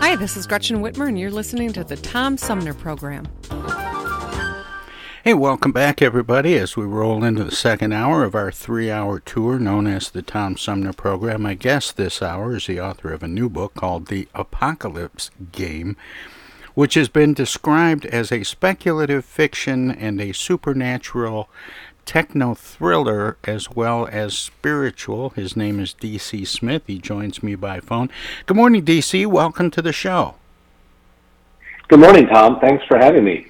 Hi, this is Gretchen Whitmer, and you're listening to the Tom Sumner Program. Hey, welcome back, everybody, as we roll into the second hour of our three hour tour known as the Tom Sumner Program. My guest this hour is the author of a new book called The Apocalypse Game, which has been described as a speculative fiction and a supernatural techno thriller as well as spiritual. His name is DC Smith. He joins me by phone. Good morning, DC. Welcome to the show. Good morning, Tom. Thanks for having me.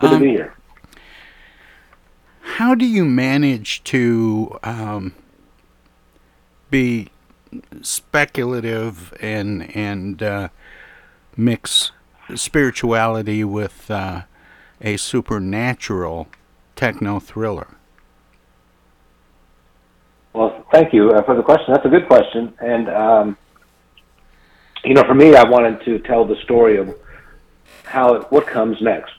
Good Um, to be here. How do you manage to um, be speculative and and uh, mix spirituality with uh, a supernatural techno thriller? Well, thank you uh, for the question. That's a good question. And, um, you know, for me, I wanted to tell the story of how, what comes next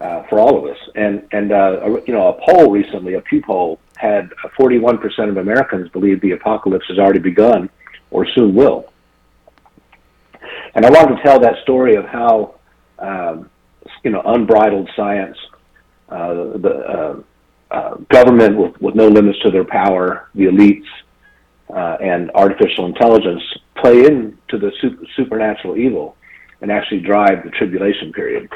uh, for all of us. And, and uh, you know, a poll recently, a Pew poll, had 41% of Americans believe the apocalypse has already begun or soon will. And I wanted to tell that story of how, um, you know, unbridled science, uh, the uh, government with, with no limits to their power, the elites, uh, and artificial intelligence play into the super, supernatural evil and actually drive the tribulation period.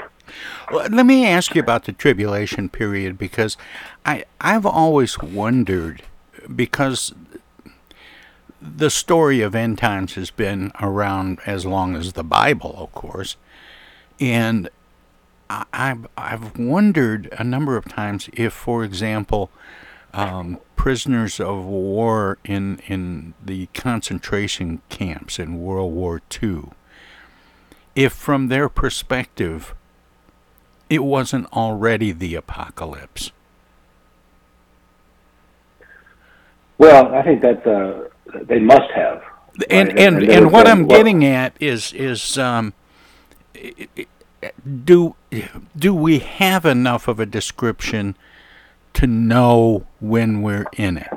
Well, let me ask you about the tribulation period because I I've always wondered because the story of end times has been around as long as the Bible, of course, and I've I've wondered a number of times if, for example, um, prisoners of war in in the concentration camps in World War II, if from their perspective it wasn't already the apocalypse. Well, I think that uh, they must have. And right? and they and would what I'm well, getting at is is um, i- i- do do we have enough of a description to know when we're in it?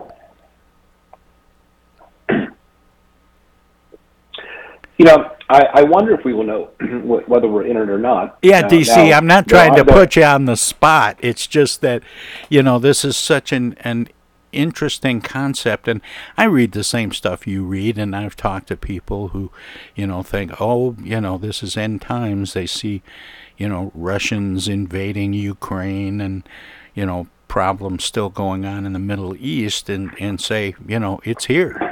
You know, I, I wonder if we will know whether we're in it or not. Yeah, Uh, DC, now, I'm not trying to put you on the spot. It's just that, you know, this is such an an interesting concept and I read the same stuff you read and I've talked to people who, you know, think, "Oh, you know, this is end times." They see, you know, Russians invading Ukraine and, you know, problems still going on in the Middle East and and say, you know, it's here.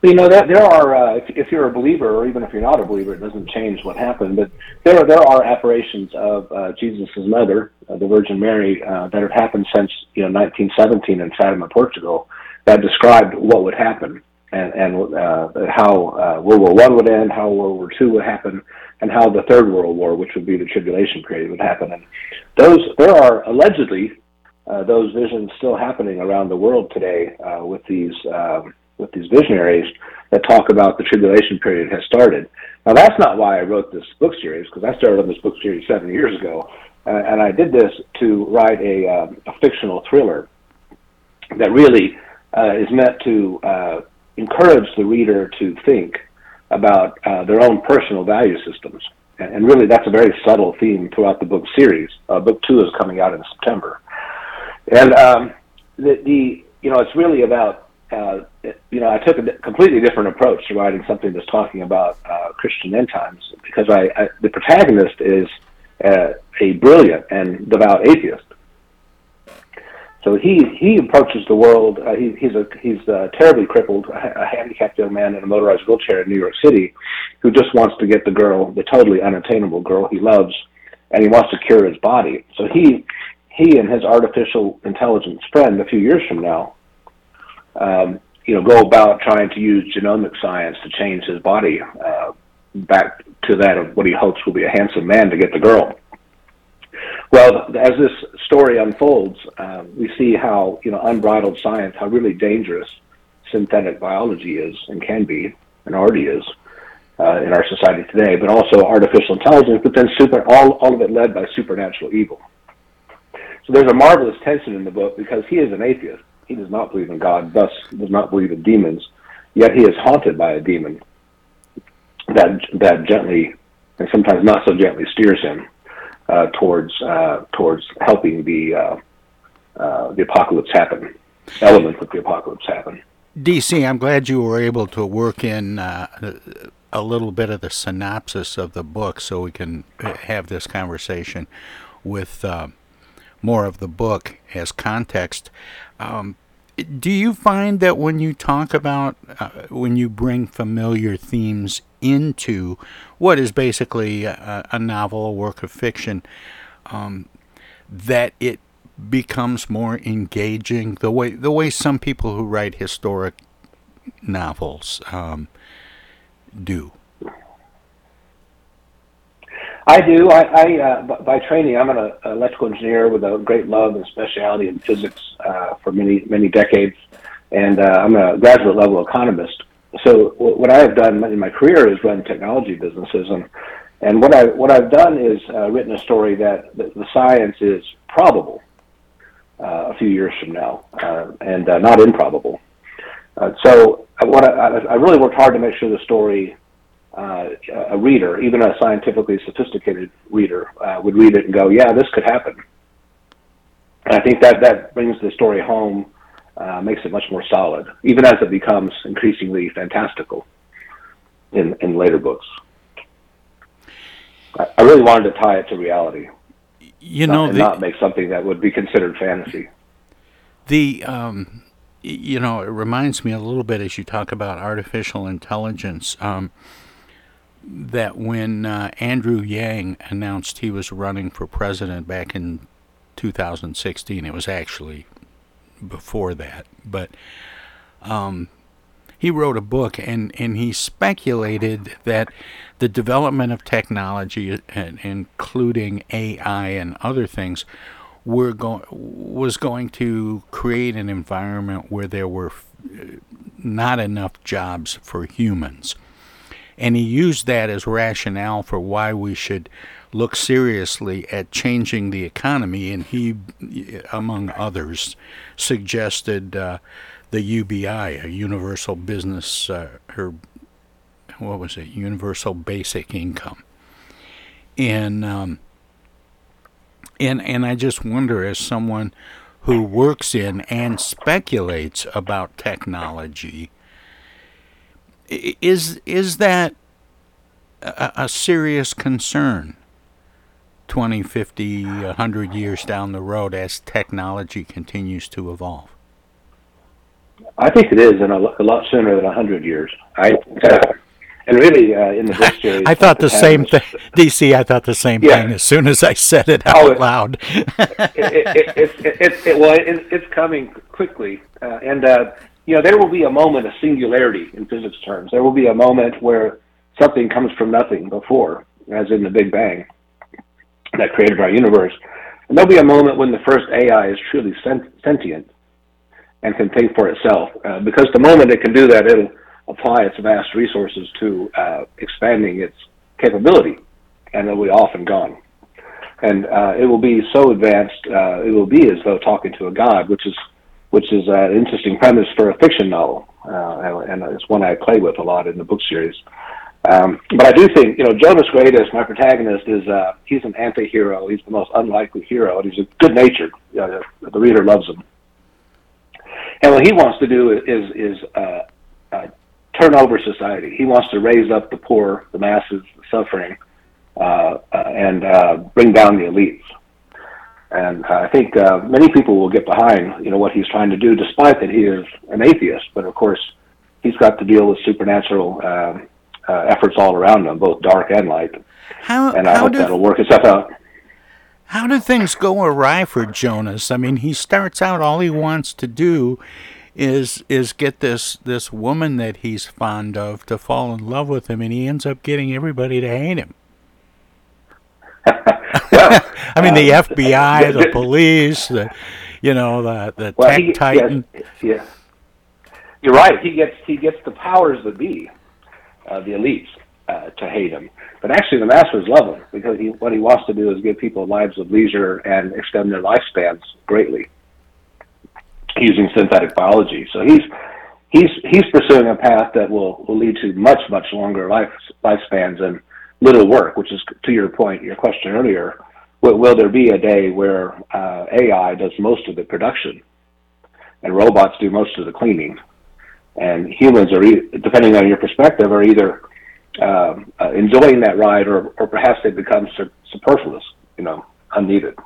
You know that there are, uh, if, if you're a believer or even if you're not a believer, it doesn't change what happened. But there, there are apparitions of uh, Jesus' mother, uh, the Virgin Mary, uh, that have happened since you know 1917 in Fatima, Portugal, that described what would happen and and uh, how uh, World War One would end, how World War Two would happen, and how the Third World War, which would be the tribulation period, would happen. And those there are allegedly uh, those visions still happening around the world today uh, with these um, with these visionaries that talk about the tribulation period has started. Now that's not why I wrote this book series because I started on this book series seven years ago, uh, and I did this to write a, um, a fictional thriller that really uh, is meant to uh, encourage the reader to think about uh, their own personal value systems. And, and really, that's a very subtle theme throughout the book series. Uh, book two is coming out in September, and um, the, the you know it's really about uh, you know I took a completely different approach to writing something that's talking about uh, Christian end times because I, I the protagonist is uh, a brilliant and devout atheist. So he he approaches the world. Uh, he, he's a he's a terribly crippled, a handicapped young man in a motorized wheelchair in New York City, who just wants to get the girl, the totally unattainable girl he loves, and he wants to cure his body. So he he and his artificial intelligence friend, a few years from now, um, you know, go about trying to use genomic science to change his body uh, back to that of what he hopes will be a handsome man to get the girl. Well, as this story unfolds, uh, we see how you know unbridled science, how really dangerous synthetic biology is and can be, and already is uh, in our society today. But also artificial intelligence, but then super all all of it led by supernatural evil. So there's a marvelous tension in the book because he is an atheist. He does not believe in God, thus does not believe in demons. Yet he is haunted by a demon that that gently and sometimes not so gently steers him uh, towards uh, towards helping the uh, uh, the apocalypse happen, elements of the apocalypse happen. DC, I'm glad you were able to work in uh, a little bit of the synopsis of the book, so we can have this conversation with uh, more of the book as context. Um, do you find that when you talk about uh, when you bring familiar themes into what is basically a, a novel, a work of fiction, um, that it becomes more engaging the way the way some people who write historic novels um, do. I do. I, I uh, by training, I'm an uh, electrical engineer with a great love and specialty in physics uh, for many many decades, and uh, I'm a graduate level economist. So what I have done in my career is run technology businesses, and and what I what I've done is uh, written a story that the, the science is probable uh, a few years from now, uh, and uh, not improbable. Uh, so what I, I really worked hard to make sure the story uh, a reader, even a scientifically sophisticated reader, uh, would read it and go, "Yeah, this could happen." And I think that that brings the story home, uh, makes it much more solid, even as it becomes increasingly fantastical in in later books. I, I really wanted to tie it to reality. You not, know, and the, not make something that would be considered fantasy. The um, you know, it reminds me a little bit as you talk about artificial intelligence. Um, that when uh, Andrew Yang announced he was running for president back in 2016, it was actually before that, but um, he wrote a book and, and he speculated that the development of technology, and, including AI and other things, were go- was going to create an environment where there were f- not enough jobs for humans and he used that as rationale for why we should look seriously at changing the economy. And he, among others, suggested uh, the UBI, a universal business, uh, or what was it, universal basic income. And um, and and I just wonder, as someone who works in and speculates about technology is is that a, a serious concern 20, 50, 100 years down the road as technology continues to evolve? I think it is, and a, a lot sooner than 100 years. I, uh, and really, uh, in the book series, I thought the same thing, DC. I thought the same yeah. thing as soon as I said it out oh, it, loud. it, it, it, it, well, it's coming quickly, uh, and uh, you know, there will be a moment of singularity in physics terms. There will be a moment where something comes from nothing before, as in the Big Bang that created our universe. And there'll be a moment when the first AI is truly sentient and can think for itself. Uh, because the moment it can do that, it'll apply its vast resources to uh, expanding its capability, and it'll be off and gone. And uh, it will be so advanced, uh, it will be as though talking to a god, which is which is an interesting premise for a fiction novel, uh, and, it's one I play with a lot in the book series. Um, but I do think, you know, Jonas Gradus, my protagonist, is uh, he's an anti-hero. He's the most unlikely hero, and he's a good-natured. Uh, the reader loves him. And what he wants to do is is uh, uh, turn over society. He wants to raise up the poor, the masses, the suffering, uh, uh, and uh, bring down the elites. And I think uh, many people will get behind, you know, what he's trying to do, despite that he is an atheist. But of course, he's got to deal with supernatural uh, uh, efforts all around him, both dark and light. How, and I how hope do, that'll work itself out. How do things go awry for Jonas? I mean, he starts out all he wants to do is is get this this woman that he's fond of to fall in love with him, and he ends up getting everybody to hate him. well, I mean, the uh, FBI, the- police, the you know the the Well, tech he, titan. Yes, yeah. You're right. He gets he gets the powers that be, uh, the elites, uh, to hate him. But actually, the masters love him because he, what he wants to do is give people lives of leisure and extend their lifespans greatly using synthetic biology. So he's he's he's pursuing a path that will, will lead to much much longer life lifespans and little work. Which is to your point, your question earlier. Will, will there be a day where uh, AI does most of the production and robots do most of the cleaning, and humans are, e- depending on your perspective, are either um, uh, enjoying that ride or, or perhaps they become su- superfluous, you know, unneeded.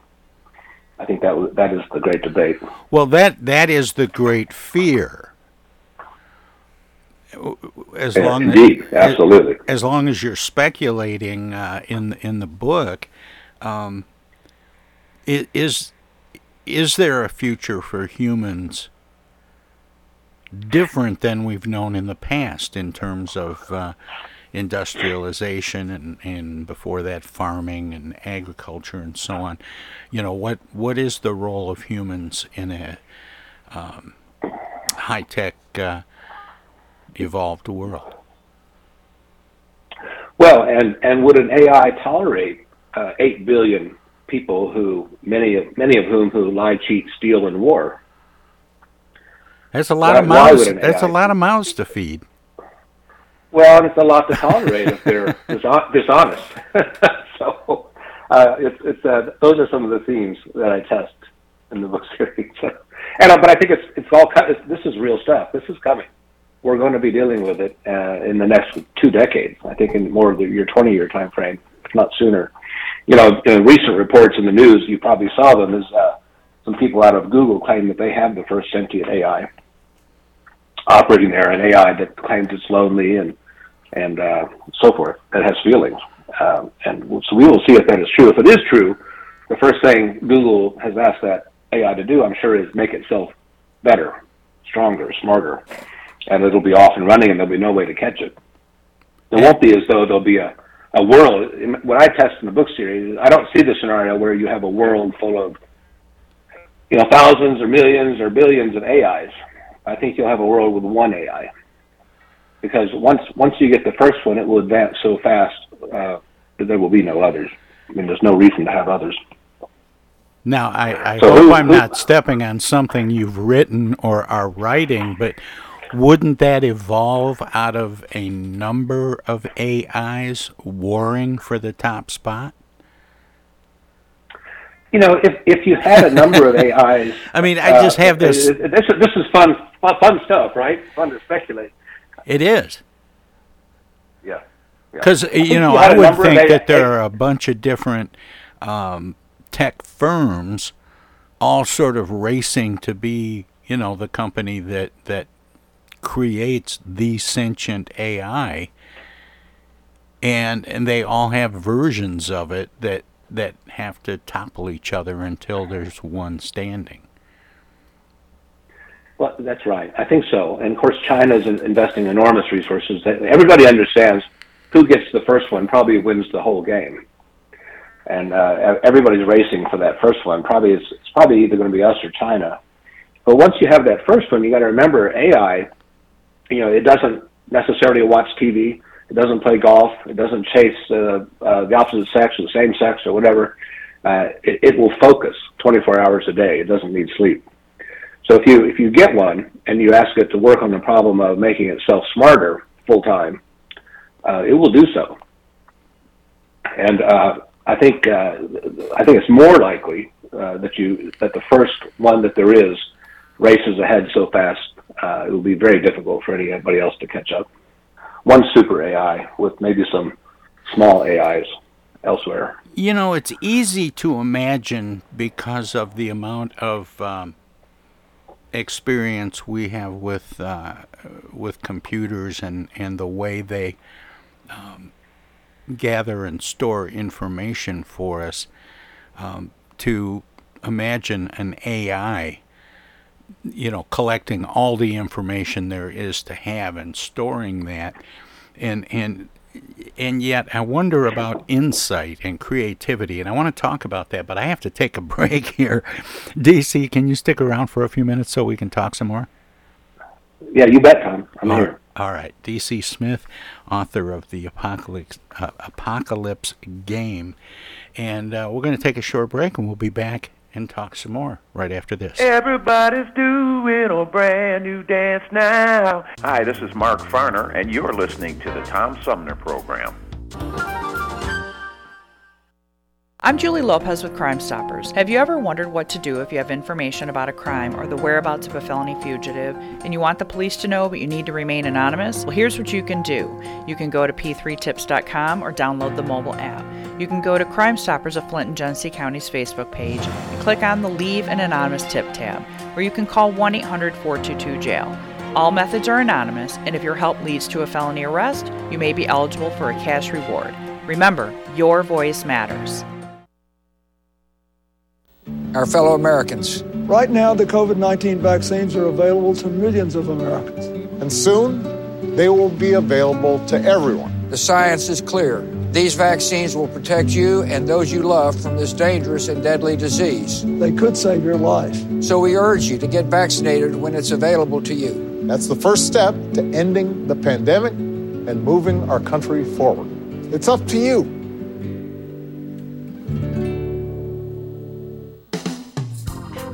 I think that w- that is the great debate. Well, that that is the great fear. As long indeed, as, absolutely. As, long as you're speculating uh, in in the book, um, is is there a future for humans different than we've known in the past in terms of uh, industrialization and, and before that farming and agriculture and so on? You know what what is the role of humans in a um, high tech uh, evolved world? Well, and and would an AI tolerate uh, eight billion people who many of many of whom who lie, cheat, steal, and war? That's a lot Why- of mouths. That's a lot of mouths to feed. Well, and it's a lot to tolerate if they're dishonest. so, uh, it's it's uh, those are some of the themes that I test in the book series. and uh, but I think it's it's all it's, this is real stuff. This is coming. We're going to be dealing with it uh, in the next two decades. I think in more of the, your 20 year time frame, not sooner. You know, recent reports in the news, you probably saw them. Is uh, some people out of Google claim that they have the first sentient AI operating there, an AI that claims it's lonely and and uh, so forth that has feelings. Um, and so we will see if that is true. If it is true, the first thing Google has asked that AI to do, I'm sure, is make itself better, stronger, smarter, and it'll be off and running, and there'll be no way to catch it. It won't be as though there'll be a a world. What I test in the book series, I don't see the scenario where you have a world full of you know thousands or millions or billions of AIs. I think you'll have a world with one AI because once once you get the first one, it will advance so fast uh, that there will be no others. I mean, there's no reason to have others. Now, I, I So hope who- I'm who- not stepping on something you've written or are writing, but wouldn't that evolve out of a number of AIs warring for the top spot? You know, if if you had a number of AIs, I mean, I just have this- uh, This is, this is fun, fun, stuff, right? Fun to speculate. It is. Yeah. Because, think you know, you had would think that there are a bunch of different um, tech firms all sort of racing to be, you know, the company that, that creates the sentient AI. And, and they all have versions of it that, that have to topple each other until there's one standing. Well, that's right. I think so. And of course, China is investing enormous resources. Everybody understands who gets the first one probably wins the whole game. And uh, everybody's racing for that first one. Probably it's, it's probably either going to be us or China. But once you have that first one, you got to remember AI. You know, it doesn't necessarily watch TV. It doesn't play golf. It doesn't chase uh, uh, the opposite sex or the same sex or whatever. Uh, it, it will focus 24 hours a day. It doesn't need sleep. So if you if you get one and you ask it to work on the problem of making itself smarter full time, uh, it will do so. And uh, I think uh, I think it's more likely uh, that you that the first one that there is races ahead so fast uh, it will be very difficult for anybody else to catch up. One super AI with maybe some small AIs elsewhere. You know, it's easy to imagine because of the amount of um, experience we have with uh, with computers and, and the way they um, gather and store information for us um, to imagine an AI you know collecting all the information there is to have and storing that and and and yet I wonder about insight and creativity, and I want to talk about that, but I have to take a break here. DC, can you stick around for a few minutes so we can talk some more? Yeah, you bet, Tom. I'm all, here. All right, DC Smith, author of the Apocalypse uh, Apocalypse Game, and uh, we're going to take a short break, and we'll be back and talk some more right after this. Everybody's doing a brand new dance now. Hi, this is Mark Farner, and you're listening to the Tom Sumner Program. I'm Julie Lopez with Crime Stoppers. Have you ever wondered what to do if you have information about a crime or the whereabouts of a felony fugitive and you want the police to know but you need to remain anonymous? Well, here's what you can do. You can go to p3tips.com or download the mobile app. You can go to Crime Stoppers of Flint and Genesee County's Facebook page and click on the Leave an Anonymous Tip tab, where you can call 1 800 422 jail. All methods are anonymous, and if your help leads to a felony arrest, you may be eligible for a cash reward. Remember, your voice matters. Our fellow Americans. Right now, the COVID 19 vaccines are available to millions of Americans. And soon, they will be available to everyone. The science is clear. These vaccines will protect you and those you love from this dangerous and deadly disease. They could save your life. So we urge you to get vaccinated when it's available to you. That's the first step to ending the pandemic and moving our country forward. It's up to you.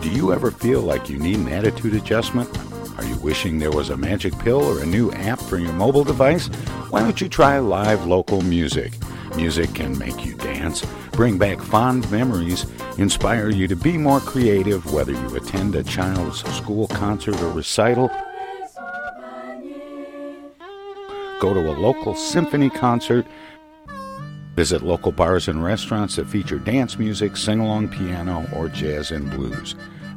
Do you ever feel like you need an attitude adjustment? Are you wishing there was a magic pill or a new app for your mobile device? Why don't you try live local music? Music can make you dance, bring back fond memories, inspire you to be more creative, whether you attend a child's school concert or recital, go to a local symphony concert, visit local bars and restaurants that feature dance music, sing along piano, or jazz and blues.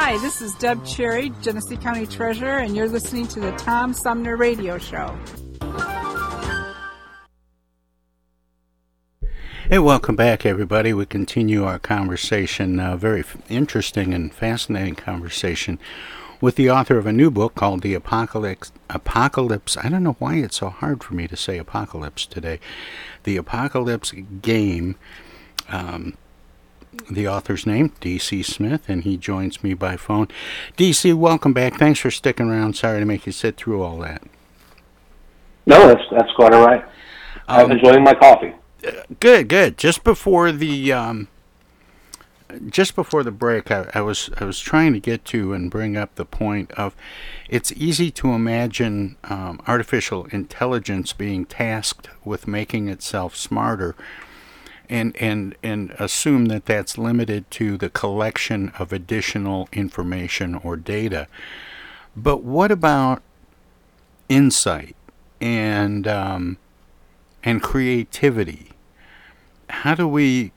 Hi, this is Deb Cherry, Genesee County Treasurer, and you're listening to the Tom Sumner Radio Show. Hey, welcome back, everybody. We continue our conversation, a very f- interesting and fascinating conversation with the author of a new book called The Apocalypse. Apocalypse. I don't know why it's so hard for me to say apocalypse today. The Apocalypse Game. Um, the author's name, DC Smith, and he joins me by phone. DC, welcome back. Thanks for sticking around. Sorry to make you sit through all that. No, that's that's quite all right. I'm Um, enjoying my coffee. Good, good. Just before the um, just before the break, I, I was I was trying to get to and bring up the point of it's easy to imagine um, artificial intelligence being tasked with making itself smarter, and and and assume that that's limited to the collection of additional information or data. But what about insight and um, and creativity? How do we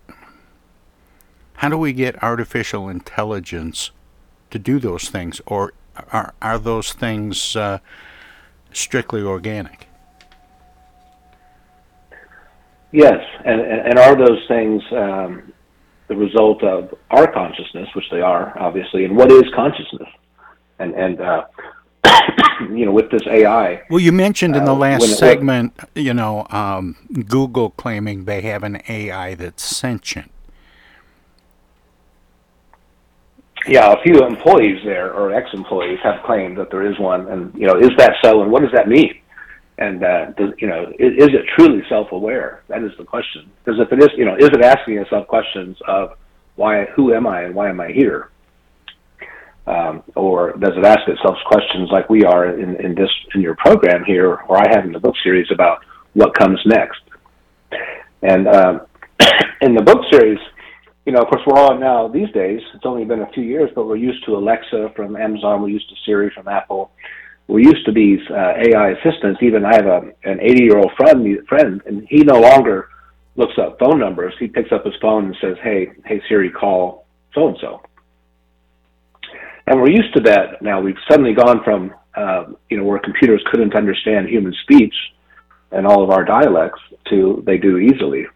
how do we get artificial intelligence to do those things, or are are those things uh, strictly organic? Yes, and and are those things um, the result of our consciousness, which they are, obviously, and what is consciousness? And and uh, you know, with this AI, Well, you mentioned in the Uh, last it- segment, you know, um, Google claiming they have an AI that's sentient. yeah, a few employees there or ex-employees have claimed that there is one, and you know, is that so? And what does that mean? And uh, does, you know, is, is it truly self-aware? That is the question. Because if it is, you know, is it asking itself questions of why, who am I, and why am I here? Um, or does it ask itself questions like we are in, in this in your program here, or I have in the book series about what comes next? And um, in the book series, you know, of course, we're all now these days. It's only been a few years, but we're used to Alexa from Amazon. We're used to Siri from Apple. We're used to these uh, AI assistants. Even I have a, an 80 year old friend, friend, and he no longer looks up phone numbers. He picks up his phone and says, "Hey, hey Siri, call so and so." And we're used to that now. We've suddenly gone from uh, you know where computers couldn't understand human speech and all of our dialects to they do easily.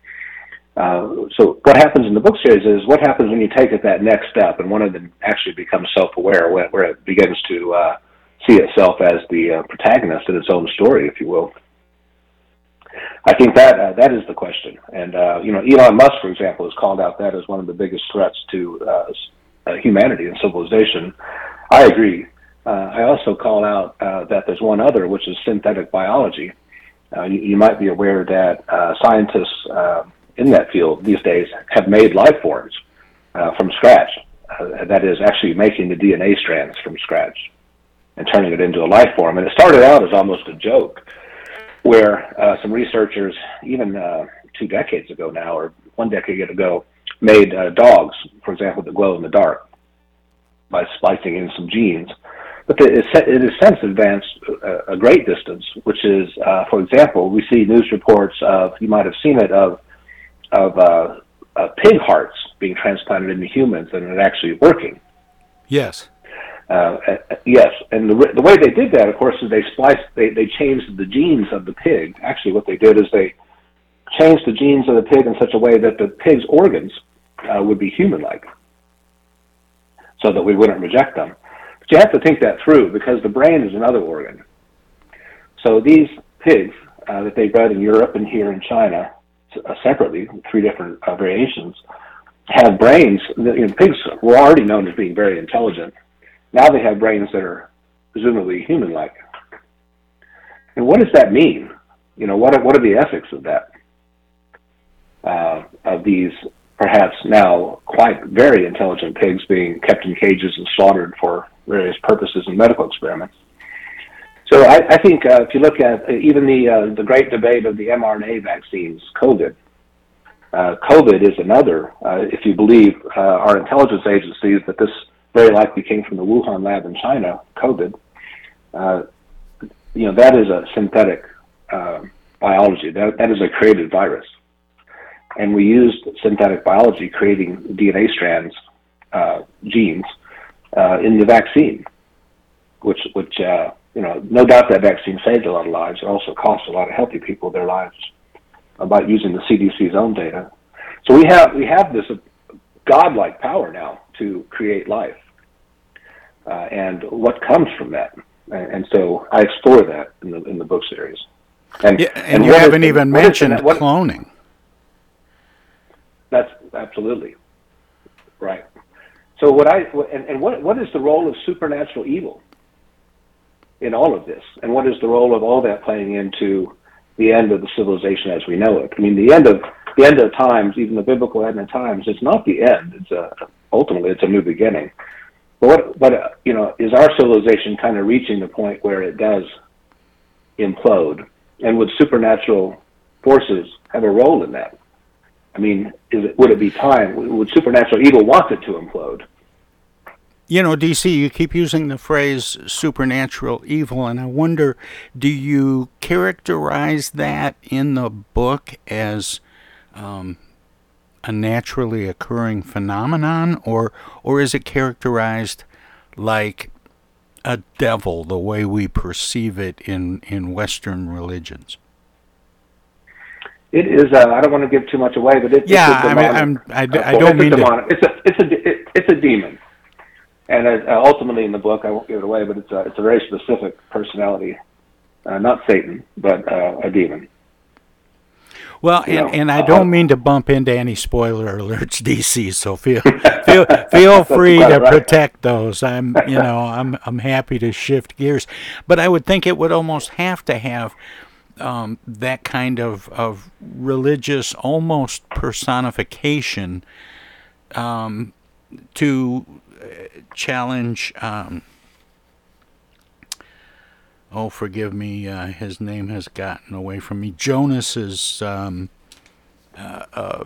Uh, so what happens in the book series is what happens when you take it that next step, and one of them actually becomes self-aware, where, where it begins to uh, see itself as the uh, protagonist in its own story, if you will. I think that uh, that is the question, and uh, you know, Elon Musk, for example, has called out that as one of the biggest threats to uh, uh, humanity and civilization. I agree. Uh, I also call out that there's one other, which is synthetic biology. You, you might be aware that scientists in that field these days have made life forms from scratch. That is, actually making the DNA strands from scratch and turning it into a life form. And it started out as almost a joke, where uh, some researchers, even uh, two decades ago now, or one decade ago, made uh, dogs, for example, that glow in the dark by splicing in some genes. But it, has since advanced a, a great distance, which is, uh, for example, we see news reports of, you might have seen it, of, of uh, uh, pig hearts being transplanted into humans and it actually working. Yes. Uh, uh, yes, and the, the way they did that, of course, is they spliced, they, they changed the genes of the pig. Actually, what they did is they changed the genes of the pig in such a way that the pig's organs uh, would be human-like, so that we wouldn't reject them. But you have to think that through because the brain is another organ. So these pigs uh, that they bred in Europe and here in China uh, separately, three different uh, variations, have brains. You know, pigs were already known as being very intelligent. Now they have brains that are presumably human-like. And what does that mean? You know, what are, what are the ethics of that? Uh, of these perhaps now quite very intelligent pigs being kept in cages and slaughtered for various purposes in medical experiments. So I, I think uh, if you look at uh, even the uh, the great debate of the mRNA vaccines, COVID, uh, COVID is another. Uh, if you believe uh, our intelligence agencies that this very likely came from the Wuhan lab in China, COVID, uh, you know that is a synthetic uh, biology. That that is a created virus, and we used synthetic biology creating DNA strands, uh, genes, uh, in the vaccine, which which uh, you know, no doubt that vaccine saved a lot of lives. It also cost a lot of healthy people their lives about using the CDC's own data. So we have we have this godlike power now to create life, uh, and what comes from that. And, so I explore that in the in the book series. And, yeah, and, and you haven't is, even mentioned what, cloning. That's absolutely right. So what I and, and what what is the role of supernatural evil in all of this, and what is the role of all that playing into the end of the civilization as we know it? I mean, the end of the end of times, even the biblical end of times, it's not the end. It's a ultimately it's a new beginning. But what, but uh, you know, is our civilization kind of reaching the point where it does implode? And would supernatural forces have a role in that? I mean, it, would it be time? Would supernatural evil want it to implode? You know, DC, you keep using the phrase supernatural evil, and I wonder do you characterize that in the book as um, a naturally occurring phenomenon, or, or is it characterized like a devil the way we perceive it in, in Western religions? It is. Uh, I don't want to give too much away, but it's yeah. I mean, I'm, I, I don't mean to. It's a it's a it, it's a demon, and uh, ultimately in the book I won't give it away, but it's a it's a very specific personality, uh, not Satan, but uh, a demon. Well, and, know, and I uh, don't mean to bump into any spoiler alerts, DC. So feel feel feel free to right. protect those. I'm you know I'm I'm happy to shift gears, but I would think it would almost have to have um, that kind of, of religious almost personification um, to uh, challenge. Um, oh, forgive me, uh, his name has gotten away from me. Jonas's um, uh, uh,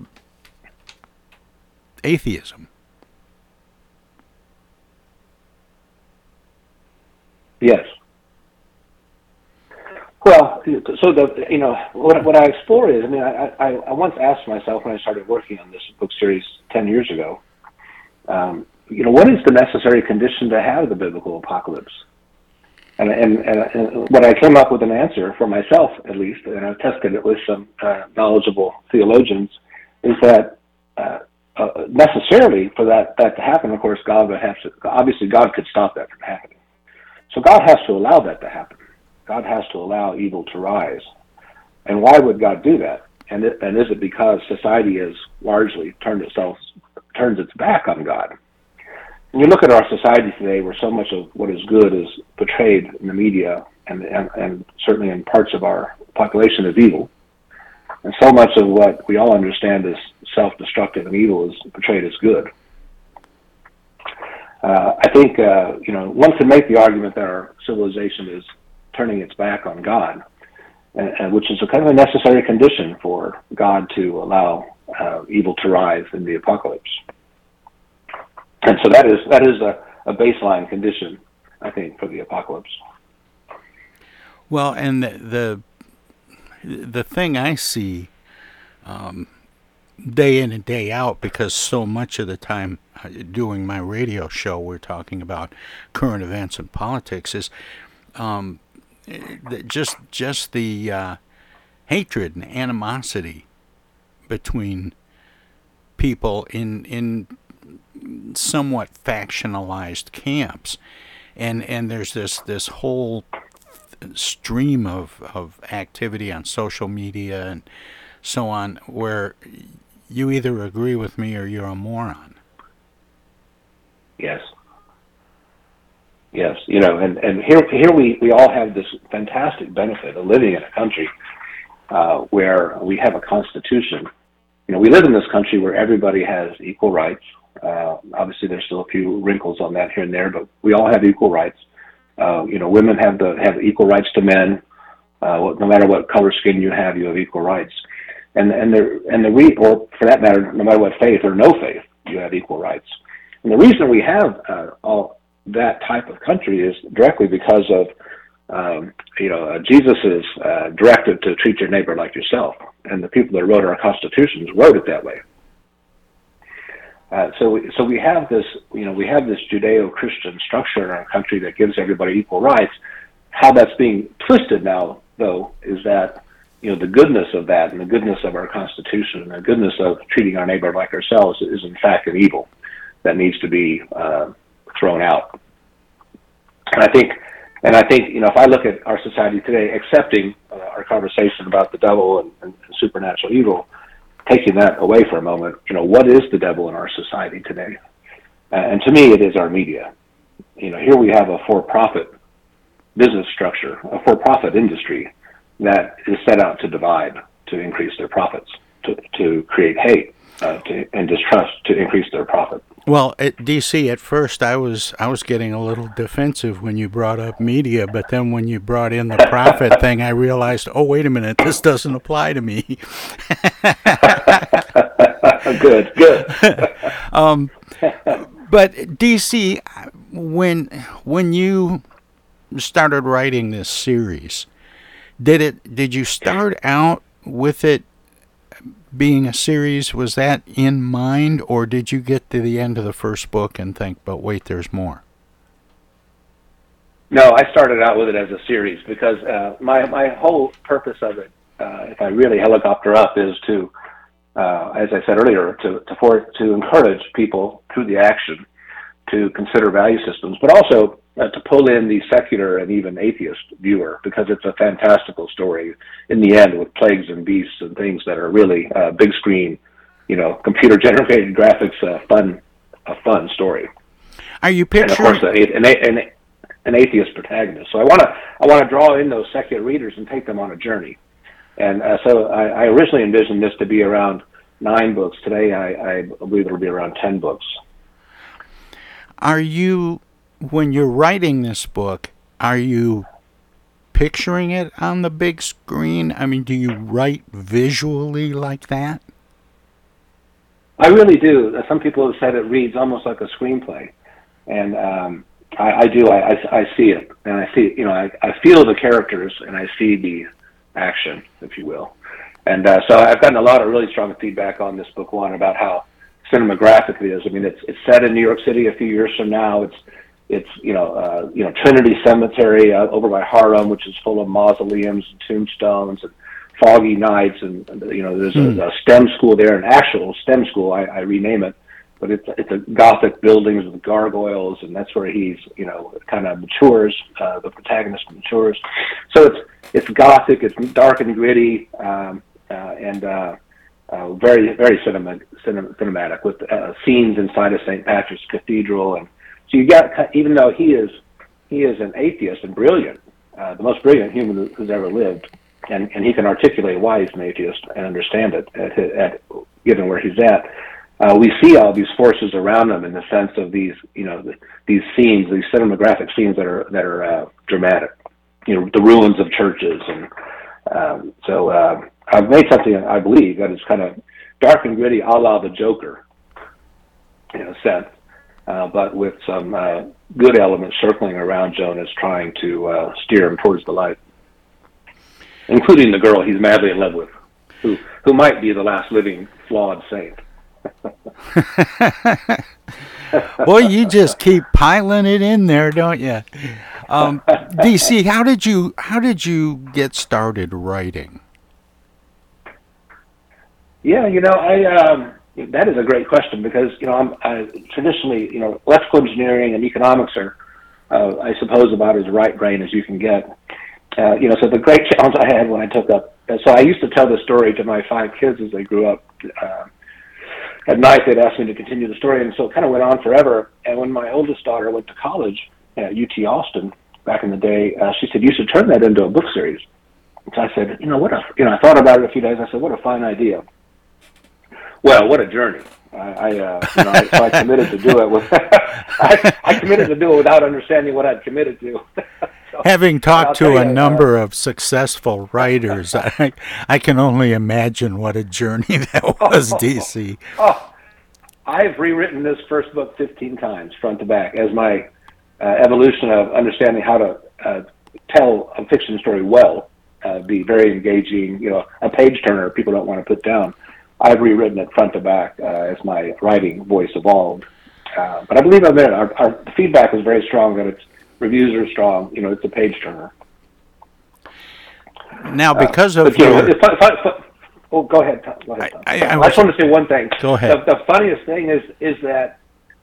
atheism. Yes. Well, so the you know what what I explore is I mean I, I I once asked myself when I started working on this book series ten years ago, um, you know what is the necessary condition to have the biblical apocalypse, and and and, what I came up with an answer for myself at least, and I tested it with some uh, knowledgeable theologians, is that. Uh, uh, necessarily for that that to happen, of course, God would have to. Obviously, God could stop that from happening. So God has to allow that to happen. God has to allow evil to rise. And why would God do that? And, it, and is it because society has largely turned itself turns its back on God? You look at our society today, where so much of what is good is portrayed in the media, and, and, and certainly in parts of our population as evil, and so much of what we all understand as self-destructive and evil is portrayed as good. Uh, I think uh, you know one can make the argument that our civilization is turning its back on God, and, and which is a kind of a necessary condition for God to allow uh, evil to rise in the apocalypse. And so that is that is a, a baseline condition, I think, for the apocalypse. Well, and the the, the thing I see um, day in and day out, because so much of the time uh, doing my radio show, we're talking about current events and politics, is um, just just the uh, hatred and animosity between people in in somewhat factionalized camps, and and there's this this whole stream of of activity on social media and so on where you either agree with me or you're a moron. Yes. Yes, you know, and and here here we we all have this fantastic benefit of living in a country uh, where we have a constitution. You know, we live in this country where everybody has equal rights. Uh, obviously, there's still a few wrinkles on that here and there, but we all have equal rights. Uh, you know, women have the have equal rights to men. Uh, no matter what color skin you have, you have equal rights. And and the and the re or for that matter, no matter what faith or no faith, you have equal rights. And the reason we have uh, all that type of country is directly because of um, you know uh, Jesus's uh, directive to treat your neighbor like yourself, and the people that wrote our constitutions wrote it that way. Uh, so, so we have this, you know, we have this Judeo-Christian structure in our country that gives everybody equal rights. How that's being twisted now, though, is that you know the goodness of that and the goodness of our Constitution and the goodness of treating our neighbor like ourselves is in fact an evil that needs to be uh, thrown out. And I think, and I think, you know, if I look at our society today, accepting uh, our conversation about the devil and, and, and supernatural evil, taking that away for a moment, you know, what is the devil in our society today? Uh, and to me, it is our media. You know, here we have a for-profit business structure, a for-profit industry that is set out to divide, to increase their profits, to, to create hate uh, to, and distrust, to increase their profit. Well, at DC at first, I was I was getting a little defensive when you brought up media, but then when you brought in the profit thing, I realized, oh wait a minute, this doesn't apply to me. good, good. um, but DC, when when you started writing this series, did it? Did you start out with it being a series, was that in mind, or did you get to the end of the first book and think, but wait, there's more? No, I started out with it as a series because uh, my my whole purpose of it, uh, if I really helicopter up, is to, uh, as I said earlier, to to for to encourage people through the action to consider value systems, but also uh, to pull in the secular and even atheist viewer because it's a fantastical story in the end with plagues and beasts and things that are really uh, big screen, you know, computer generated graphics, uh, fun, a fun story. Are you picturing? And of course, an, an, an atheist protagonist. So I want to I want to draw in those secular readers and take them on a journey. And uh, so I, I originally envisioned this to be around nine books. Today, I, I believe it'll be around ten books. Are you when you're writing this book, are you picturing it on the big screen? I mean, do you write visually like that? I really do. Some people have said it reads almost like a screenplay, and um, I, I do. I, I, I see it, and I see you know I, I feel the characters, and I see the action, if you will. And uh, so I've gotten a lot of really strong feedback on this book one about how cinematographic it is. I mean, it's it's set in New York City a few years from now. It's it's you know uh, you know Trinity Cemetery uh, over by Harlem, which is full of mausoleums and tombstones and foggy nights, and you know there's a, hmm. a STEM school there, an actual STEM school. I, I rename it, but it's it's a Gothic buildings with gargoyles, and that's where he's you know kind of matures. Uh, the protagonist matures, so it's it's Gothic, it's dark and gritty, um, uh, and uh, uh, very very cinema, cinema, cinematic with uh, scenes inside of St. Patrick's Cathedral and so you got, even though he is he is an atheist and brilliant, uh, the most brilliant human who's ever lived, and and he can articulate why he's an atheist and understand it at, at given where he's at. Uh, we see all these forces around him in the sense of these, you know, the, these scenes, these cinematographic scenes that are that are uh, dramatic. You know, the ruins of churches, and um, so uh, I've made something I believe that is kind of dark and gritty, a la the Joker, in a sense uh, but with some uh, good elements circling around Jonas, trying to uh, steer him towards the light, including the girl he's madly in love with, who who might be the last living flawed saint. Boy, you just keep piling it in there, don't you? Um, DC, how did you how did you get started writing? Yeah, you know, I um, that is a great question because you know I'm I, traditionally you know electrical engineering and economics are uh, I suppose about as right brain as you can get. Uh, you know, so the great challenge I had when I took up. So I used to tell this story to my five kids as they grew up. Uh, at night, they'd ask me to continue the story, and so it kind of went on forever. And when my oldest daughter went to college at UT Austin back in the day, uh, she said, "You should turn that into a book series." So I said, "You know what? A, you know, I thought about it a few days. I said, what a fine idea." Well, what a journey! I, I, uh, you know, I, so I committed to do it with. I, I committed to do it without understanding what I'd committed to. so, Having talked to a you, uh, number uh, of successful writers, I, I can only imagine what a journey that was, DC. Oh, I've rewritten this first book 15 times, front to back, as my uh, evolution of understanding how to uh, tell a fiction story well, uh, be very engaging, you know, a page turner people don't want to put down I've rewritten it front to back uh, as my writing voice evolved. Uh, but I believe I'm there. Our, our feedback is very strong. That its reviews are strong. You know, it's a page turner. Now, because uh, of but, you know, your, if, if, oh, go ahead. Tom. Go ahead. Tom. I- I I was- just want to say one thing. Go ahead. The, the funniest thing is is that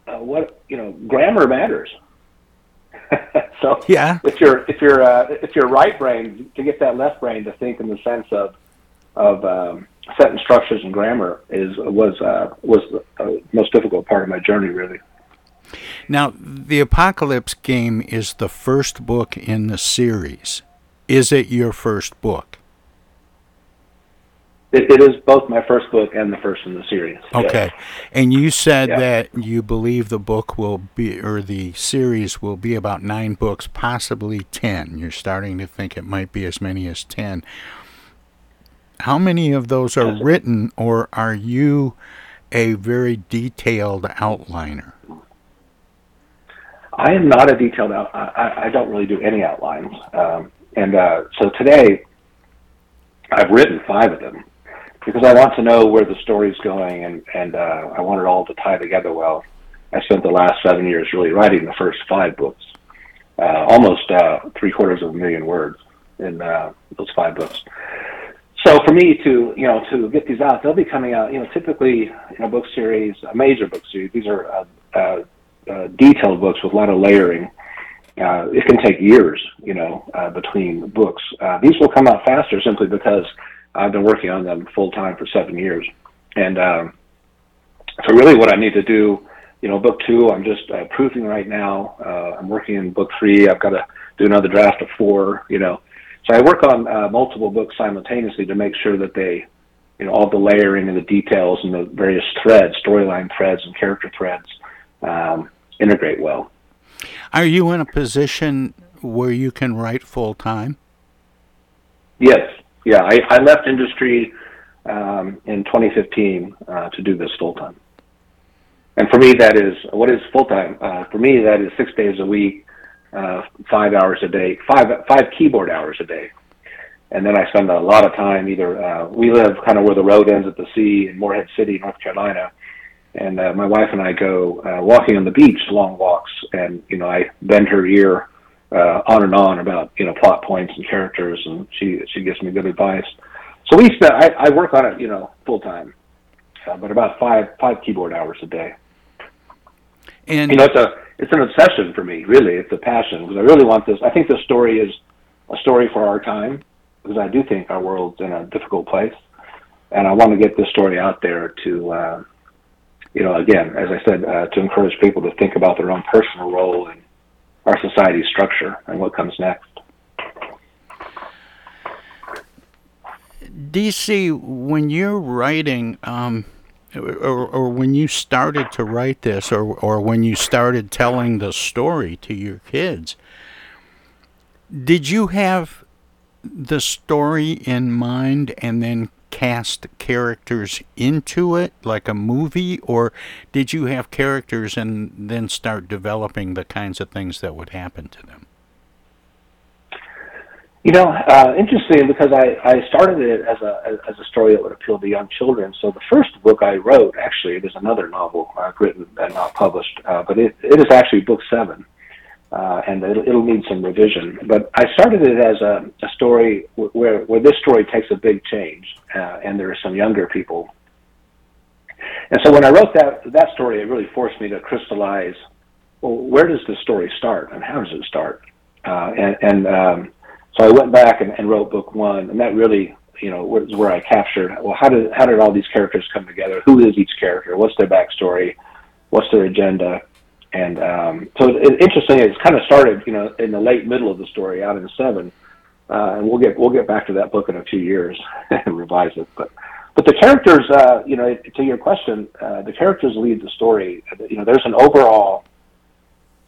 uh, what you know, grammar matters. so Yeah. if you're if you're uh, if you're right brain to get that left brain to think in the sense of of um, sentence structures and grammar is was uh, was the uh, most difficult part of my journey really. now the Apocalypse Game is the first book in the series. Is it your first book? It, it is both my first book and the first in the series. yes. Okay. And you said Yeah. that you believe the book will be, or the series will be about nine books, possibly ten. You're starting to think it might be as many as ten. How many of those are written, or are you a very detailed outliner? I am not a detailed out. I, I- don't really do any outlines, um, and uh, so today I've written five of them because I want to know where the story's going, and and uh, I want it all to tie together well. I spent the last seven years really writing the first five books, uh, almost uh, three quarters of a million words in uh, those five books. So for me to you know to get these out, they'll be coming out. You know, typically in a book series, a major book series, these are uh, uh, uh, detailed books with a lot of layering. Uh, it can take years, you know, uh, between books. Uh, these will come out faster simply because I've been working on them full time for seven years, and um, so really what I need to do, you know, book two, I'm just uh, proofing right now. Uh, I'm working in book three. I've got to do another draft of four, you know. So I work on uh, multiple books simultaneously to make sure that they, you know, all the layering and the details and the various threads, storyline threads and character threads, um, integrate well. Are you in a position where you can write full time? Yes, yeah. I, I left industry um, in 2015 uh, to do this full time. And for me, that is what is full time. Uh, for me, that is six days a week, uh, five hours a day, five five keyboard hours a day. And then I spend a lot of time either. Uh, we live kind of where the road ends at the sea in Morehead City, North Carolina, and uh, my wife and I go uh, walking on the beach, long walks, and you know I bend her ear uh, on and on about you know plot points and characters, and she she gives me good advice. So we spend I, I work on it you know full time, uh, but about five five keyboard hours a day. And you know it's a it's an obsession for me really. It's a passion because I really want this. I think this story is a story for our time because I do think our world's in a difficult place, and I want to get this story out there to. Uh, you know, again, as I said, uh, to encourage people to think about their own personal role in our society's structure and what comes next. DC, when you're writing, um, or, or when you started to write this, or, or when you started telling the story to your kids, did you have the story in mind and then cast characters into it like a movie, or did you have characters and then start developing the kinds of things that would happen to them? You know, uh, interesting because I, I started it as a as a story that would appeal to young children. So the first book I wrote, actually, there's another novel I've written and not published, uh, but it, it is actually book seven, uh, and it'll, it'll need some revision. But I started it as a, a story where where this story takes a big change, uh, and there are some younger people. And so when I wrote that that story, it really forced me to crystallize. Well, where does the story start, and how does it start? Uh, and and um, so I went back and, and wrote book one, and that really, you know, was where I captured. Well, how did how did all these characters come together? Who is each character? What's their backstory? What's their agenda? And um, so, it, interesting. It's kind of started, you know, in the late middle of the story, out in seven, uh, and we'll get we'll get back to that book in a few years and revise it. But but the characters, uh, you know, to your question, uh, the characters lead the story. You know, there's an overall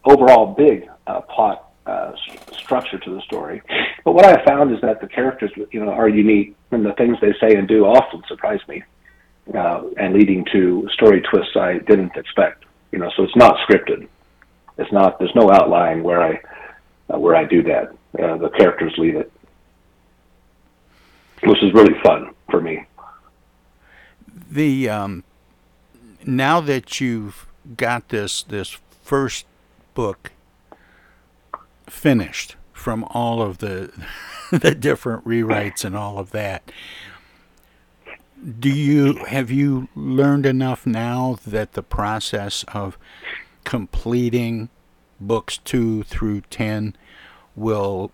overall big uh, plot uh, st- structure to the story. But what I found is that the characters, you know, are unique, and the things they say and do often surprise me, uh, and leading to story twists I didn't expect. You know, so it's not scripted. It's not. There's no outline where I uh, where I do that. Uh, the characters lead it, which is really fun for me. The um, now that you've got this this first book finished from all of the the different rewrites and all of that. Do you have you learned enough now that the process of completing books 2 through 10 will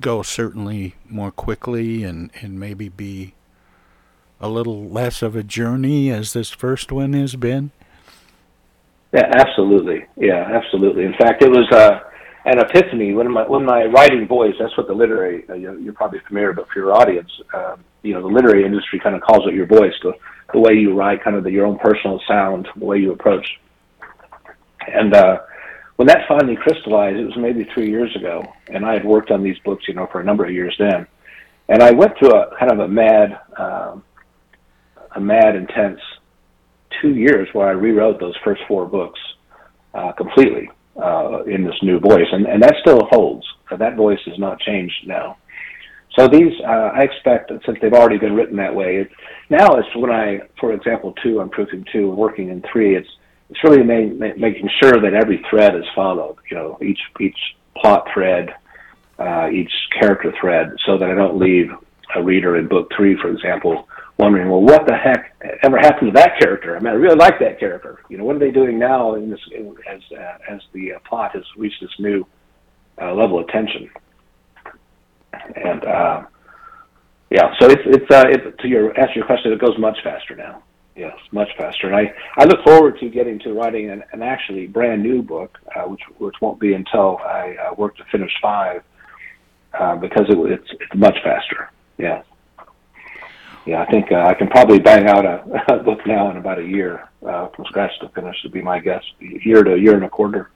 go certainly more quickly and and maybe be a little less of a journey as this first one has been? Yeah absolutely. Yeah absolutely. In fact it was uh an epiphany when my when my writing voice. That's what the literary uh, you're probably familiar, but for your audience, uh, you know, the literary industry kind of calls it your voice, the the way you write, kind of the, your own personal sound, the way you approach. And uh, when that finally crystallized, it was maybe three years ago, and I had worked on these books, you know, for a number of years then. And I went through a kind of a mad, um, a mad, intense two years where I rewrote those first four books uh, completely uh, in this new voice, and, and that still holds. That voice has not changed now. So these, uh, I expect, since they've already been written that way, it, now it's when I, for example, two, I'm proofing two, and working in three. It's it's really ma- making sure that every thread is followed. You know, each each plot thread, uh, each character thread, so that I don't leave a reader in book three, for example, wondering, well, what the heck ever happened to that character? I mean, I really like that character. You know, what are they doing now in this in, as uh, as the uh, plot has reached this new uh, level of tension? And uh, yeah, so it's it's uh, it, to your answer your question, it goes much faster now. Yes, much faster. And I, I look forward to getting to writing an, an actually brand new book, uh, which which won't be until I uh, work to finish five, uh, because it, it's it's much faster. Yeah yeah, I think uh, I can probably bang out a, a book now in about a year uh, from scratch to finish. Would be my guess, a year to a year and a quarter.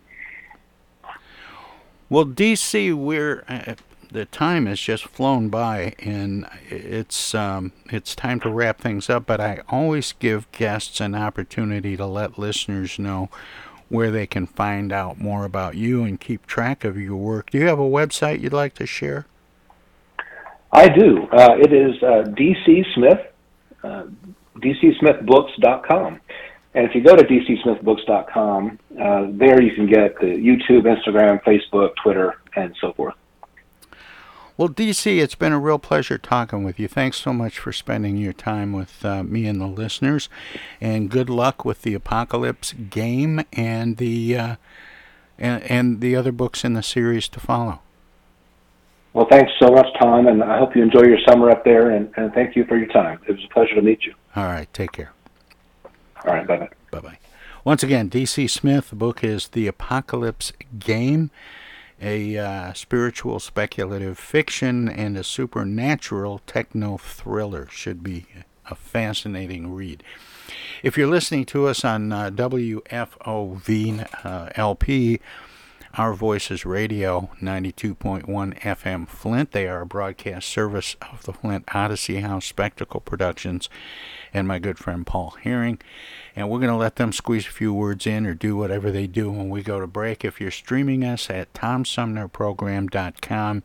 Well, DC, we're uh, the time has just flown by, and it's um, it's time to wrap things up. But I always give guests an opportunity to let listeners know where they can find out more about you and keep track of your work. Do you have a website you'd like to share? I do. Uh, it is uh, DC Smith, uh, DCSmithBooks.com. And if you go to DCSmithBooks.com, uh, there you can get the YouTube, Instagram, Facebook, Twitter, and so forth. Well, DC, it's been a real pleasure talking with you. Thanks so much for spending your time with uh, me and the listeners, and good luck with the Apocalypse game and the uh, and, and the other books in the series to follow. Well, thanks so much, Tom, and I hope you enjoy your summer up there, and, and thank you for your time. It was a pleasure to meet you. All right, take care. All right, bye bye. Bye bye. Once again, D.C. Smith, the book is The Apocalypse Game, a uh, spiritual speculative fiction and a supernatural techno thriller. Should be a fascinating read. If you're listening to us on uh, WFOV uh, LP, our Voices Radio, 92.1 FM Flint. They are a broadcast service of the Flint Odyssey House Spectacle Productions and my good friend Paul Herring. And we're going to let them squeeze a few words in or do whatever they do when we go to break. If you're streaming us at TomSumnerProgram.com,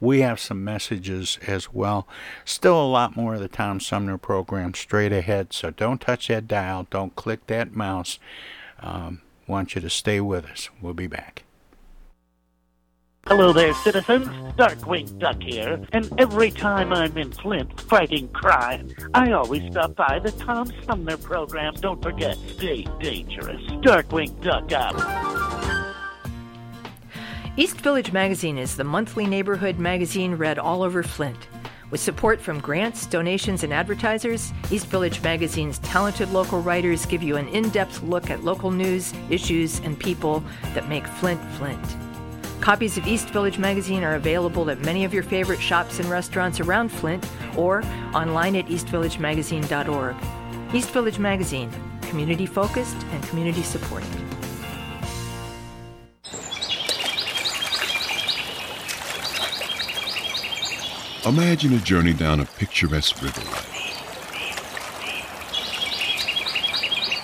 we have some messages as well. Still a lot more of the Tom Sumner program straight ahead, so don't touch that dial, don't click that mouse. Um, want you to stay with us. We'll be back. Hello there, citizens. Darkwing Duck here, and every time I'm in Flint fighting crime, I always stop by the Tom Sumner program. Don't forget, stay dangerous. Darkwing Duck out. East Village Magazine is the monthly neighborhood magazine read all over Flint. With support from grants, donations, and advertisers, East Village Magazine's talented local writers give you an in depth look at local news, issues, and people that make Flint Flint. Copies of East Village Magazine are available at many of your favorite shops and restaurants around Flint or online at eastvillagemagazine.org. East Village Magazine, community focused and community supported. Imagine a journey down a picturesque riverway.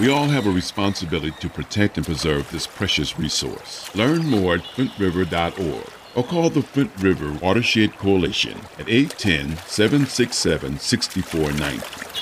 We all have a responsibility to protect and preserve this precious resource. Learn more at flintriver.org or call the Flint River Watershed Coalition at 810 767 6490.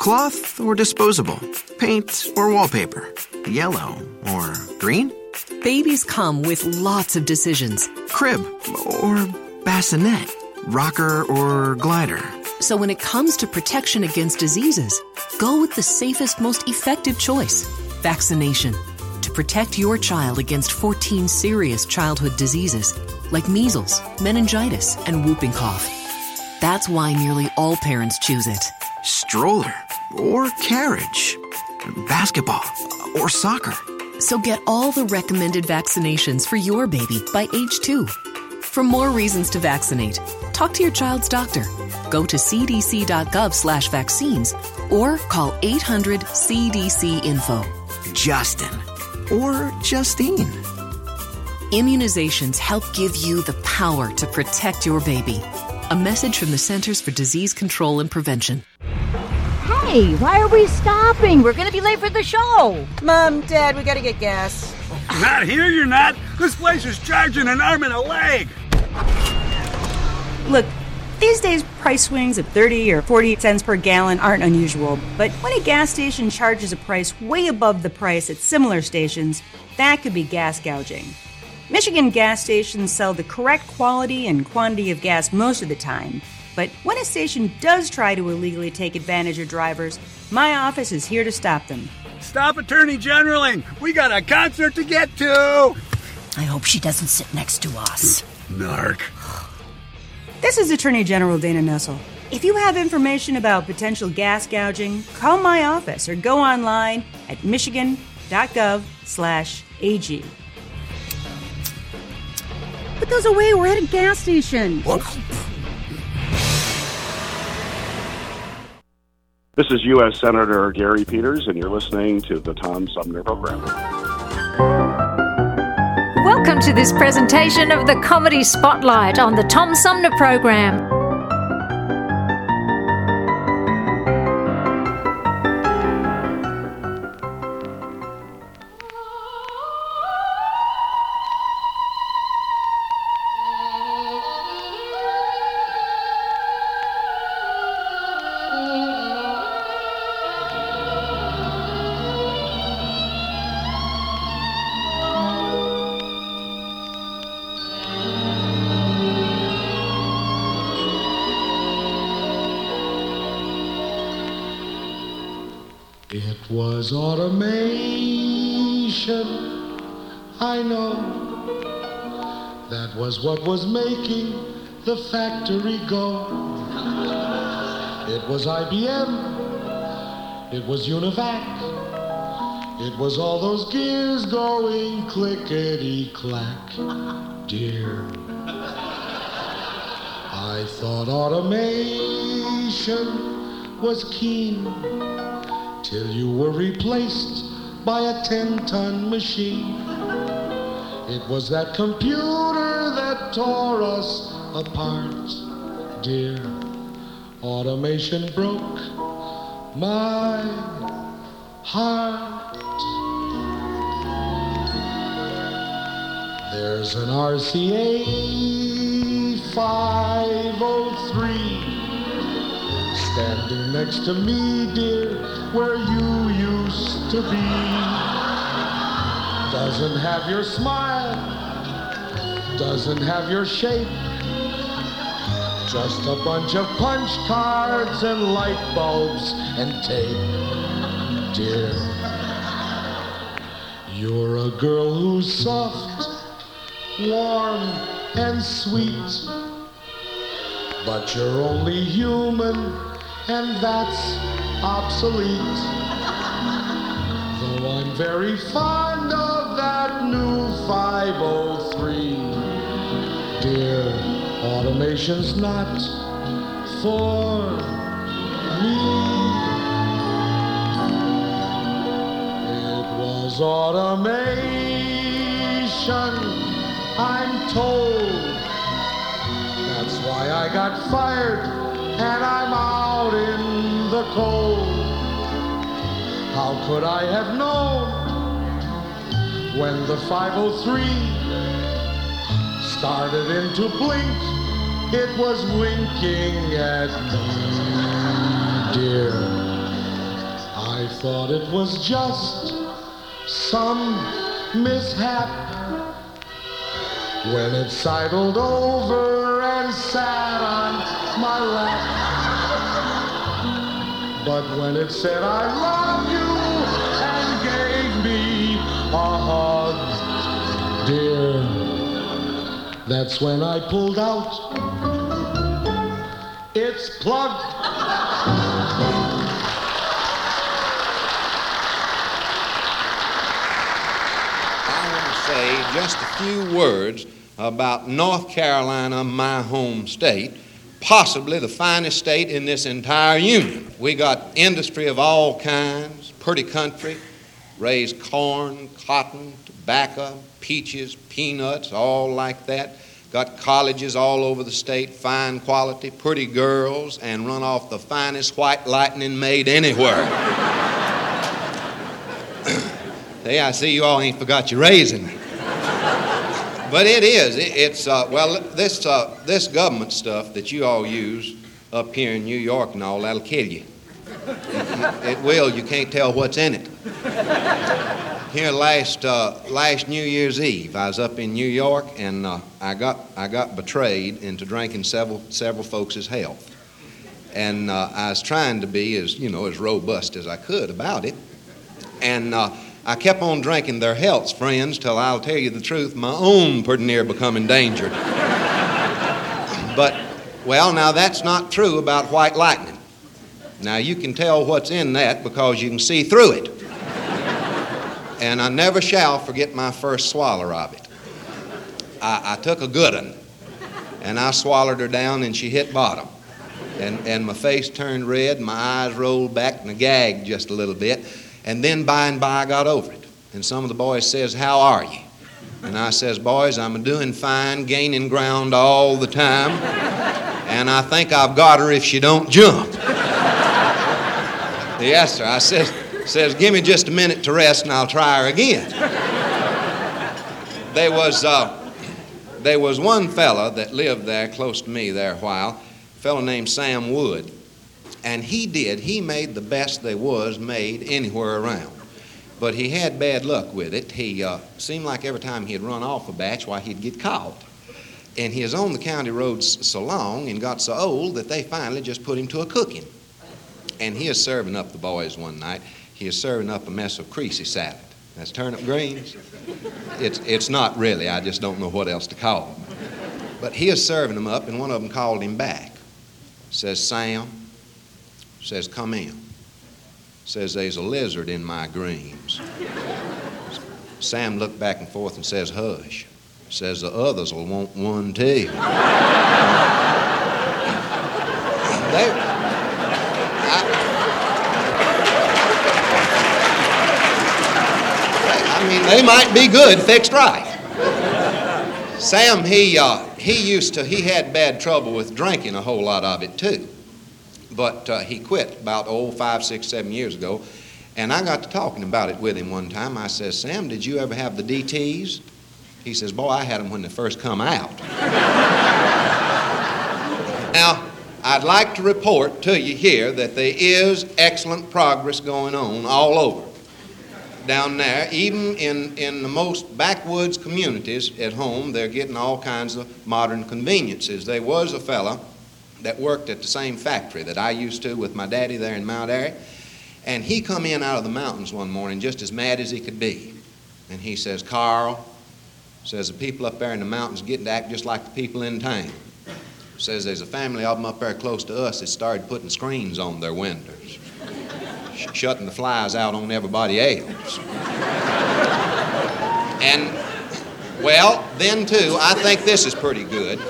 Cloth or disposable? Paint or wallpaper? Yellow or green? Babies come with lots of decisions. Crib or bassinet? Rocker or glider? So when it comes to protection against diseases, go with the safest, most effective choice vaccination. To protect your child against 14 serious childhood diseases like measles, meningitis, and whooping cough. That's why nearly all parents choose it. Stroller or carriage? Basketball or soccer? So get all the recommended vaccinations for your baby by age two. For more reasons to vaccinate, talk to your child's doctor. Go to cdc.gov slash vaccines or call 800 CDC info. Justin or Justine. Immunizations help give you the power to protect your baby. A message from the Centers for Disease Control and Prevention. Hey, why are we stopping? We're gonna be late for the show. Mom, Dad, we gotta get gas. Not here, you're not. This place is charging an arm and a leg. Look, these days price swings of 30 or 40 cents per gallon aren't unusual, but when a gas station charges a price way above the price at similar stations, that could be gas gouging. Michigan gas stations sell the correct quality and quantity of gas most of the time, but when a station does try to illegally take advantage of drivers, my office is here to stop them. Stop Attorney Generaling! We got a concert to get to! I hope she doesn't sit next to us. Narc. This is Attorney General Dana Nessel. If you have information about potential gas gouging, call my office or go online at michigan.gov slash AG. Put those away. We're at a gas station. This is U.S. Senator Gary Peters, and you're listening to the Tom Sumner Program. Welcome to this presentation of the Comedy Spotlight on the Tom Sumner Program. Was automation, I know. That was what was making the factory go. It was IBM, it was Univac, it was all those gears going clickety clack, dear. I thought automation was keen till you were replaced by a 10 ton machine. It was that computer that tore us apart, dear. Automation broke my heart. There's an RCA 503 standing next to me, dear, where you used to be. Doesn't have your smile, doesn't have your shape. Just a bunch of punch cards and light bulbs and tape. Dear, you're a girl who's soft, warm, and sweet. But you're only human, and that's obsolete. Though I'm very fond of that new 503. Dear, automation's not for me. It was automation, I'm told. That's why I got fired and I'm out in the cold. How could I have known when the 503 started into blink? It was winking at me, dear. I thought it was just some mishap when it sidled over and sat on my lap. But when it said I love you and gave me a hug, dear, that's when I pulled out its plug. I want to say just a few words about North Carolina, my home state, possibly the finest state in this entire union. We got industry of all kinds, pretty country, raise corn, cotton, tobacco, peaches, peanuts, all like that. Got colleges all over the state, fine quality, pretty girls, and run off the finest white lightning made anywhere. hey, I see you all ain't forgot your raising. But it is. It, it's uh, well, this uh, this government stuff that you all use up here in New York and all that'll kill you. It, will. You can't tell what's in it. Here last uh, last New Year's Eve, I was up in New York and uh, I got I got betrayed into drinking several several folks' health, and uh, I was trying to be as you know as robust as I could about it, and. I kept on drinking their healths, friends, till I'll tell you the truth, my own pretty near become endangered. but, well, now that's not true about white lightning. Now you can tell what's in that because you can see through it. And I never shall forget my first swallow of it. I, I took a good one, and I swallowed her down, and she hit bottom. And, and my face turned red, my eyes rolled back, and I gagged just a little bit. And then by and by I got over it. And some of the boys says, How are you? And I says, Boys, I'm doing fine, gaining ground all the time. And I think I've got her if she don't jump. yes, sir. I says, says, Give me just a minute to rest and I'll try her again. There was, uh, there was one fella that lived there close to me there a while, a fellow named Sam Wood. And he did. He made the best there was made anywhere around. But he had bad luck with it. He uh, seemed like every time he'd run off a batch, why, he'd get caught. And he was on the county roads so long and got so old that they finally just put him to a cooking. And he was serving up the boys one night. He was serving up a mess of creasy salad. That's turnip greens. It's, it's not really. I just don't know what else to call them. But he was serving them up, and one of them called him back. Says, Sam, says, Come in. Says, There's a lizard in my greens. Sam looked back and forth and says, Hush. Says, The others will want one too. they, I, I mean, they might be good fixed right. Sam, he, uh, he used to, he had bad trouble with drinking a whole lot of it too but uh, he quit about oh five six seven years ago. And i got to talking about it with him one time. I says sam did you ever have the dts he says boy i had them when they first come out. Now i'd like to report to you here that there is excellent progress going on all over down there, even in, in the most backwoods communities at home, they're getting all kinds of modern conveniences. There was a fella that worked at the same factory that I used to with my daddy there in Mount Airy, and he come in out of the mountains one morning just as mad as he could be. And he says, Carl, says the people up there in the mountains getting to act just like the people in town. Says there's a family of them up there close to us that started putting screens on their windows, sh- shutting the flies out on everybody else. and, well, then too, I think this is pretty good.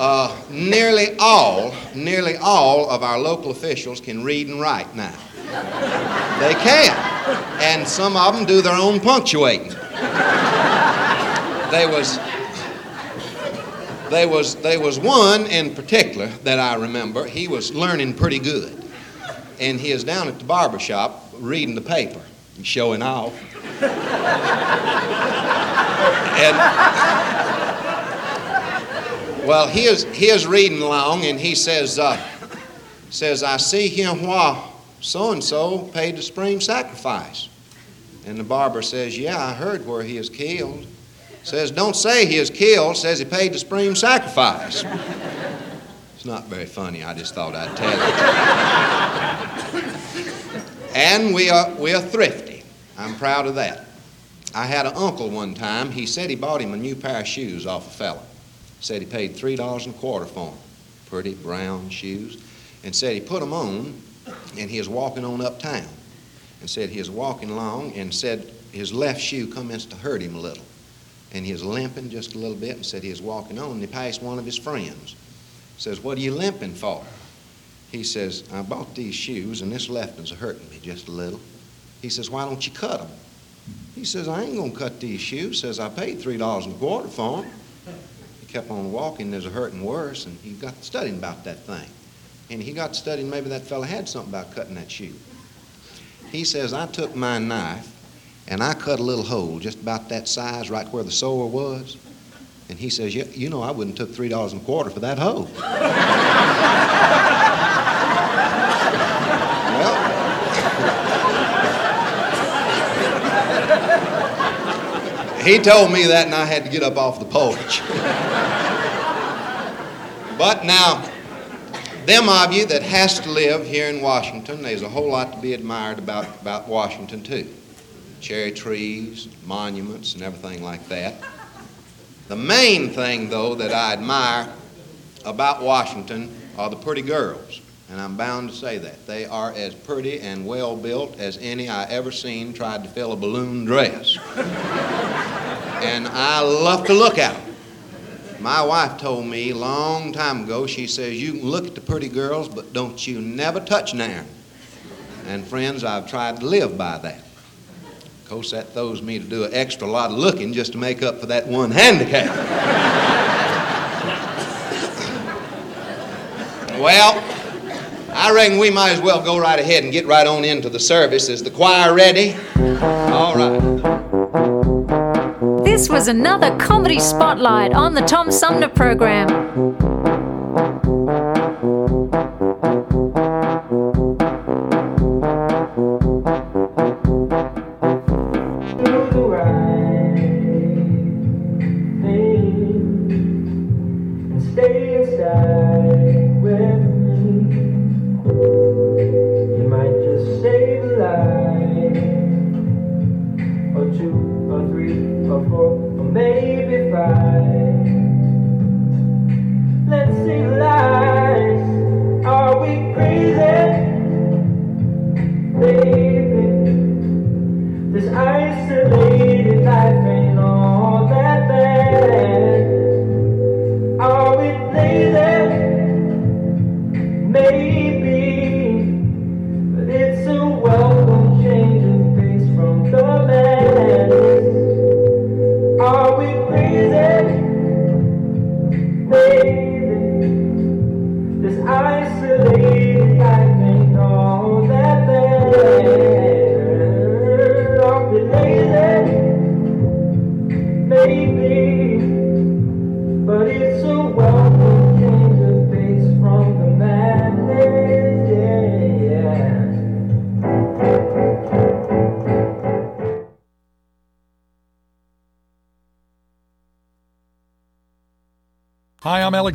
Uh, nearly all, nearly all of our local officials can read and write now. They can. And some of them do their own punctuating. There was, there was, there was one in particular that I remember. He was learning pretty good. And he is down at the barber shop reading the paper and showing off. and well, he is, he is reading along and he says, uh, says, I see him while so and so paid the spring sacrifice. And the barber says, Yeah, I heard where he is killed. Says, Don't say he is killed, says he paid the spring sacrifice. It's not very funny, I just thought I'd tell you. and we are, we are thrifty. I'm proud of that. I had an uncle one time, he said he bought him a new pair of shoes off a fella. Said he paid $3 and a quarter for them. Pretty brown shoes. And said he put them on and he was walking on uptown. And said he was walking along and said his left shoe commenced to hurt him a little. And he was limping just a little bit and said he was walking on and he passed one of his friends. Says what are you limping for? He says i bought these shoes and this left one's hurting me just a little. He says why don't you cut them he says i ain't going to cut these shoes. Says i paid three dollars and a quarter for them he kept on walking there's a hurting worse and he got studying about that thing and he got studying maybe that fella had something about cutting that shoe. He says, I took my knife and I cut a little hole just about that size right where the sore was. And he says, you, you know, I wouldn't took three dollars and a quarter for that hole. well, he told me that and I had to get up off the porch. but now, them of you that has to live here in Washington, there's a whole lot to be admired about, about Washington too. Cherry trees, monuments, and everything like that. The main thing, though, that I admire about Washington are the pretty girls. And I'm bound to say that. They are as pretty and well built as any I ever seen tried to fill a balloon dress. and I love to look at them. My wife told me long time ago, she says, You can look at the pretty girls, but don't you never touch none. And friends, I've tried to live by that. Of course, that throws me to do an extra lot of looking just to make up for that one handicap. well, I reckon we might as well go right ahead and get right on into the service. Is the choir ready? All right. This was another comedy spotlight on the Tom Sumner program.